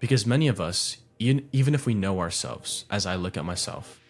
Because many of us, even if we know ourselves, as I look at myself,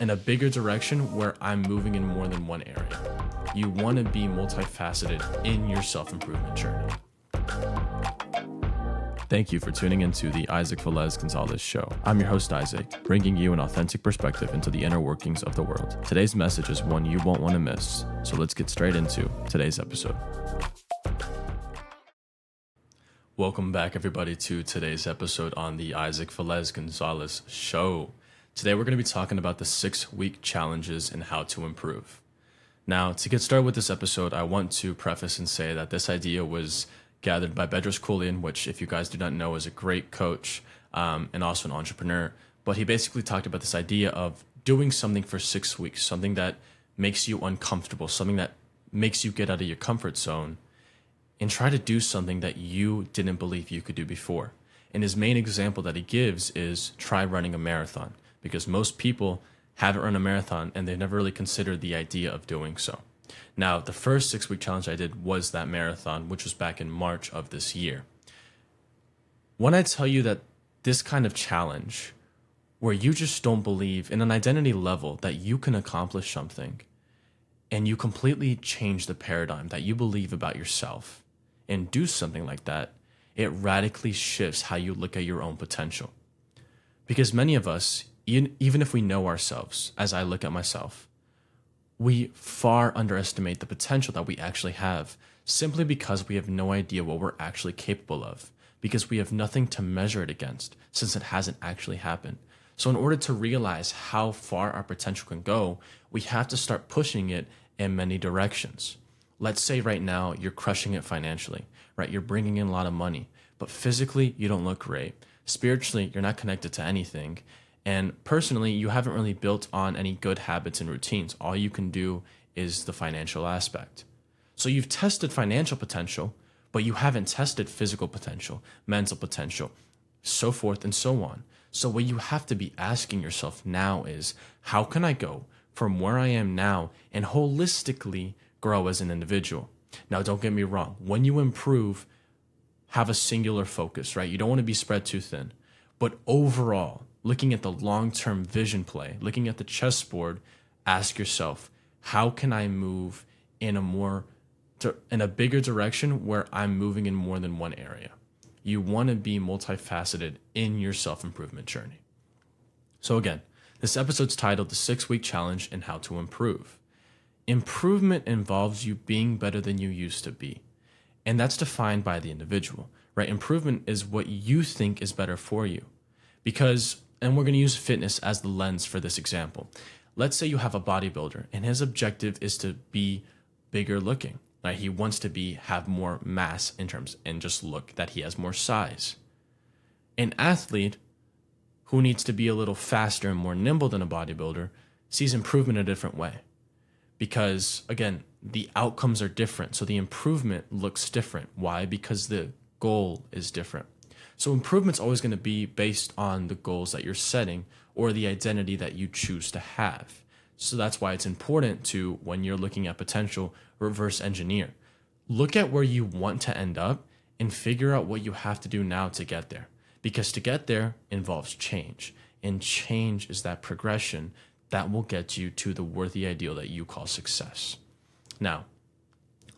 in a bigger direction where I'm moving in more than one area. You want to be multifaceted in your self improvement journey. Thank you for tuning into the Isaac Velez Gonzalez Show. I'm your host, Isaac, bringing you an authentic perspective into the inner workings of the world. Today's message is one you won't want to miss, so let's get straight into today's episode. Welcome back, everybody, to today's episode on the Isaac Velez Gonzalez Show. Today, we're going to be talking about the six week challenges and how to improve. Now, to get started with this episode, I want to preface and say that this idea was gathered by Bedros Keuilian, which, if you guys do not know, is a great coach um, and also an entrepreneur. But he basically talked about this idea of doing something for six weeks, something that makes you uncomfortable, something that makes you get out of your comfort zone and try to do something that you didn't believe you could do before. And his main example that he gives is try running a marathon because most people haven't run a marathon and they've never really considered the idea of doing so. Now, the first six week challenge I did was that marathon, which was back in March of this year. When I tell you that this kind of challenge, where you just don't believe in an identity level that you can accomplish something, and you completely change the paradigm that you believe about yourself and do something like that, it radically shifts how you look at your own potential. Because many of us, even if we know ourselves, as I look at myself, we far underestimate the potential that we actually have simply because we have no idea what we're actually capable of, because we have nothing to measure it against since it hasn't actually happened. So, in order to realize how far our potential can go, we have to start pushing it in many directions. Let's say right now you're crushing it financially, right? You're bringing in a lot of money, but physically you don't look great. Spiritually, you're not connected to anything. And personally, you haven't really built on any good habits and routines. All you can do is the financial aspect. So you've tested financial potential, but you haven't tested physical potential, mental potential, so forth and so on. So what you have to be asking yourself now is how can I go from where I am now and holistically grow as an individual? Now, don't get me wrong. When you improve, have a singular focus, right? You don't want to be spread too thin. But overall, looking at the long term vision play, looking at the chessboard, ask yourself, how can I move in a more in a bigger direction where I'm moving in more than one area? You want to be multifaceted in your self improvement journey. So, again, this episode's titled The Six Week Challenge and How to Improve. Improvement involves you being better than you used to be. And that's defined by the individual, right? Improvement is what you think is better for you. Because and we're going to use fitness as the lens for this example. Let's say you have a bodybuilder and his objective is to be bigger looking. Right? He wants to be have more mass in terms and just look that he has more size. An athlete who needs to be a little faster and more nimble than a bodybuilder sees improvement a different way. Because again, the outcomes are different. So the improvement looks different. Why? Because the goal is different. So improvement's always going to be based on the goals that you're setting or the identity that you choose to have. So that's why it's important to, when you're looking at potential, reverse engineer. Look at where you want to end up and figure out what you have to do now to get there. Because to get there involves change. And change is that progression that will get you to the worthy ideal that you call success. Now,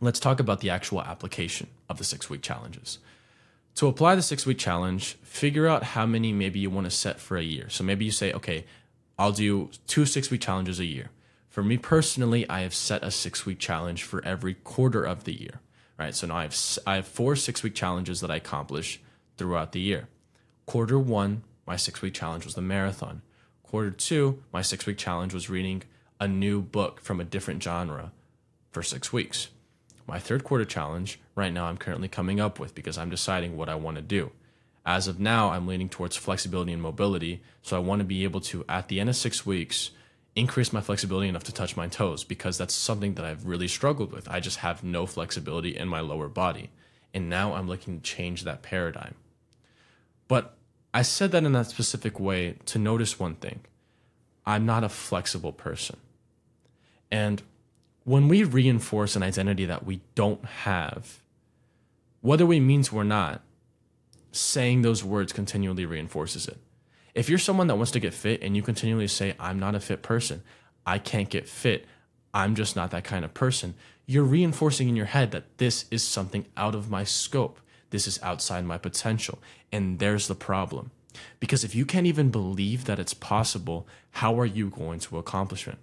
let's talk about the actual application of the six week challenges. To apply the six week challenge, figure out how many maybe you want to set for a year. So maybe you say, okay, I'll do two six week challenges a year. For me personally, I have set a six week challenge for every quarter of the year. Right. So now I have I have four six week challenges that I accomplish throughout the year. Quarter one, my six week challenge was the marathon. Quarter two, my six week challenge was reading a new book from a different genre for six weeks my third quarter challenge right now I'm currently coming up with because I'm deciding what I want to do. As of now, I'm leaning towards flexibility and mobility. So I want to be able to, at the end of six weeks, increase my flexibility enough to touch my toes because that's something that I've really struggled with. I just have no flexibility in my lower body. And now I'm looking to change that paradigm. But I said that in that specific way to notice one thing I'm not a flexible person. And when we reinforce an identity that we don't have, whether we mean to or not, saying those words continually reinforces it. If you're someone that wants to get fit and you continually say, I'm not a fit person, I can't get fit, I'm just not that kind of person, you're reinforcing in your head that this is something out of my scope. This is outside my potential. And there's the problem. Because if you can't even believe that it's possible, how are you going to accomplish it?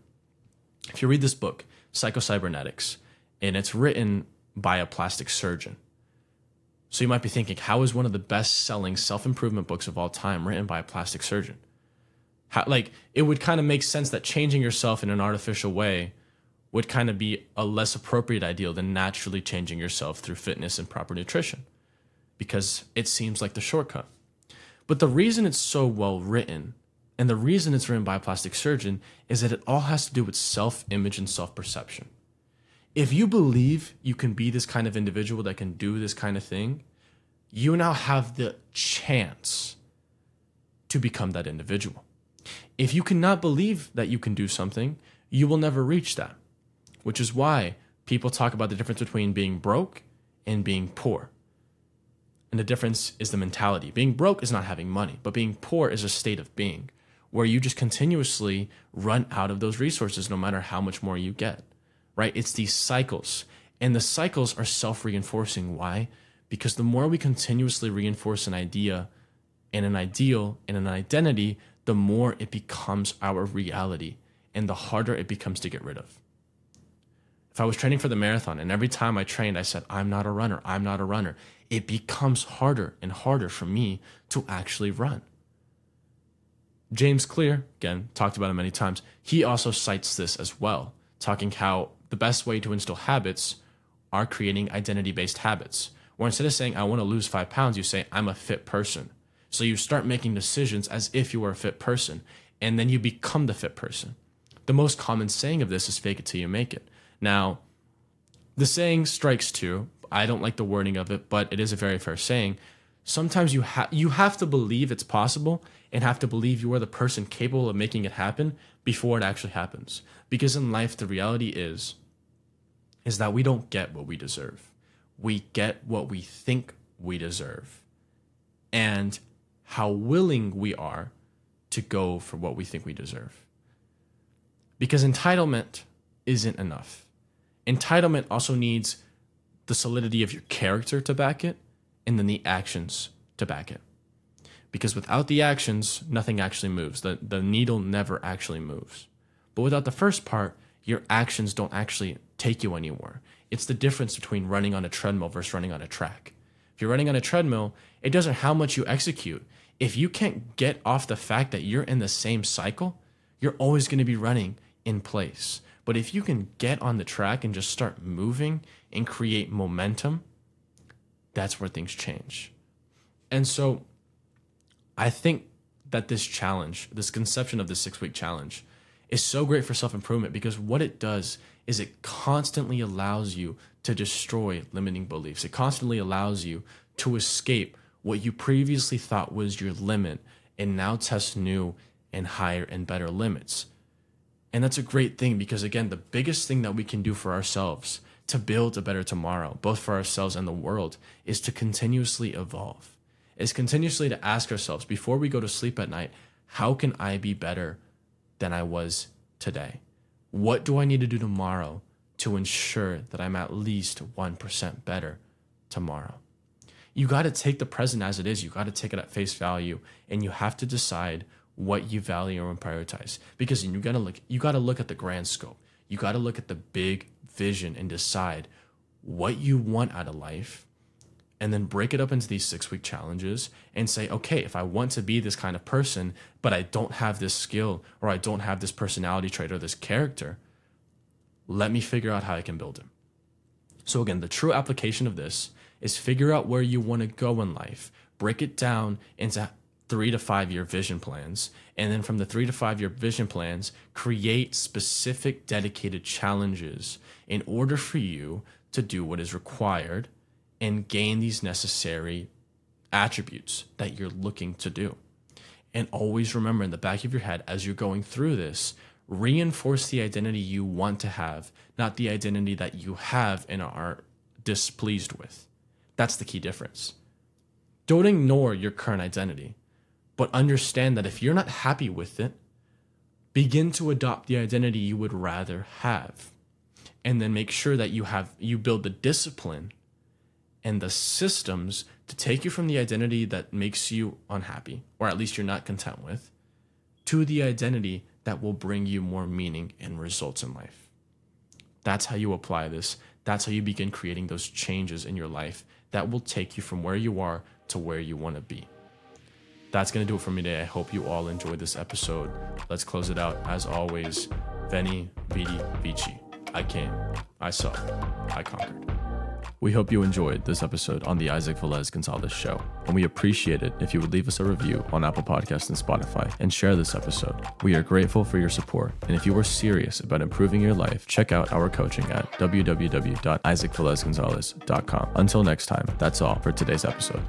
If you read this book, Psychocybernetics, and it's written by a plastic surgeon, so you might be thinking, how is one of the best selling self improvement books of all time written by a plastic surgeon? How, like, it would kind of make sense that changing yourself in an artificial way would kind of be a less appropriate ideal than naturally changing yourself through fitness and proper nutrition because it seems like the shortcut. But the reason it's so well written and the reason it's written by a plastic surgeon is that it all has to do with self image and self perception if you believe you can be this kind of individual that can do this kind of thing, you now have the chance to become that individual. If you cannot believe that you can do something, you will never reach that, which is why people talk about the difference between being broke and being poor. And the difference is the mentality. Being broke is not having money, but being poor is a state of being where you just continuously run out of those resources no matter how much more you get right? It's these cycles. And the cycles are self reinforcing. Why? Because the more we continuously reinforce an idea and an ideal and an identity, the more it becomes our reality and the harder it becomes to get rid of. If I was training for the marathon and every time I trained, I said, I'm not a runner, I'm not a runner, it becomes harder and harder for me to actually run. James Clear, again, talked about it many times, he also cites this as well, talking how the best way to instill habits are creating identity based habits. Where instead of saying, I want to lose five pounds, you say, I'm a fit person. So you start making decisions as if you were a fit person, and then you become the fit person. The most common saying of this is fake it till you make it. Now, the saying strikes too. I don't like the wording of it, but it is a very fair saying. Sometimes you have you have to believe it's possible and have to believe you are the person capable of making it happen before it actually happens. Because in life, the reality is, is that we don't get what we deserve. We get what we think we deserve. And how willing we are to go for what we think we deserve. Because entitlement isn't enough. Entitlement also needs the solidity of your character to back it and then the actions to back it because without the actions, nothing actually moves. The, the needle never actually moves. But without the first part, your actions don't actually take you anywhere. It's the difference between running on a treadmill versus running on a track. If you're running on a treadmill, it doesn't how much you execute. If you can't get off the fact that you're in the same cycle, you're always going to be running in place. But if you can get on the track and just start moving and create momentum, that's where things change. And so I think that this challenge, this conception of the six week challenge, is so great for self improvement because what it does is it constantly allows you to destroy limiting beliefs. It constantly allows you to escape what you previously thought was your limit and now test new and higher and better limits. And that's a great thing because, again, the biggest thing that we can do for ourselves to build a better tomorrow, both for ourselves and the world, is to continuously evolve is continuously to ask ourselves before we go to sleep at night, how can I be better than I was today? What do I need to do tomorrow to ensure that I'm at least 1% better tomorrow? You got to take the present as it is. You got to take it at face value and you have to decide what you value and prioritize because you got to look you got to look at the grand scope. You got to look at the big vision and decide what you want out of life and then break it up into these six week challenges and say, okay, if I want to be this kind of person, but I don't have this skill or I don't have this personality trait or this character, let me figure out how I can build it. So, again, the true application of this is figure out where you want to go in life, break it down into three to five year vision plans. And then from the three to five year vision plans, create specific dedicated challenges in order for you to do what is required and gain these necessary attributes that you're looking to do. And always remember in the back of your head as you're going through this, reinforce the identity you want to have, not the identity that you have and are displeased with. That's the key difference. Don't ignore your current identity, but understand that if you're not happy with it, begin to adopt the identity you would rather have. And then make sure that you have you build the discipline and the systems to take you from the identity that makes you unhappy, or at least you're not content with, to the identity that will bring you more meaning and results in life. That's how you apply this. That's how you begin creating those changes in your life that will take you from where you are to where you want to be. That's going to do it for me today. I hope you all enjoyed this episode. Let's close it out. As always, Veni, Vidi, Vici. I came, I saw, I conquered. We hope you enjoyed this episode on the Isaac Velez Gonzalez Show, and we appreciate it if you would leave us a review on Apple Podcasts and Spotify and share this episode. We are grateful for your support, and if you are serious about improving your life, check out our coaching at www.isaacvelezgonzalez.com. Until next time, that's all for today's episode.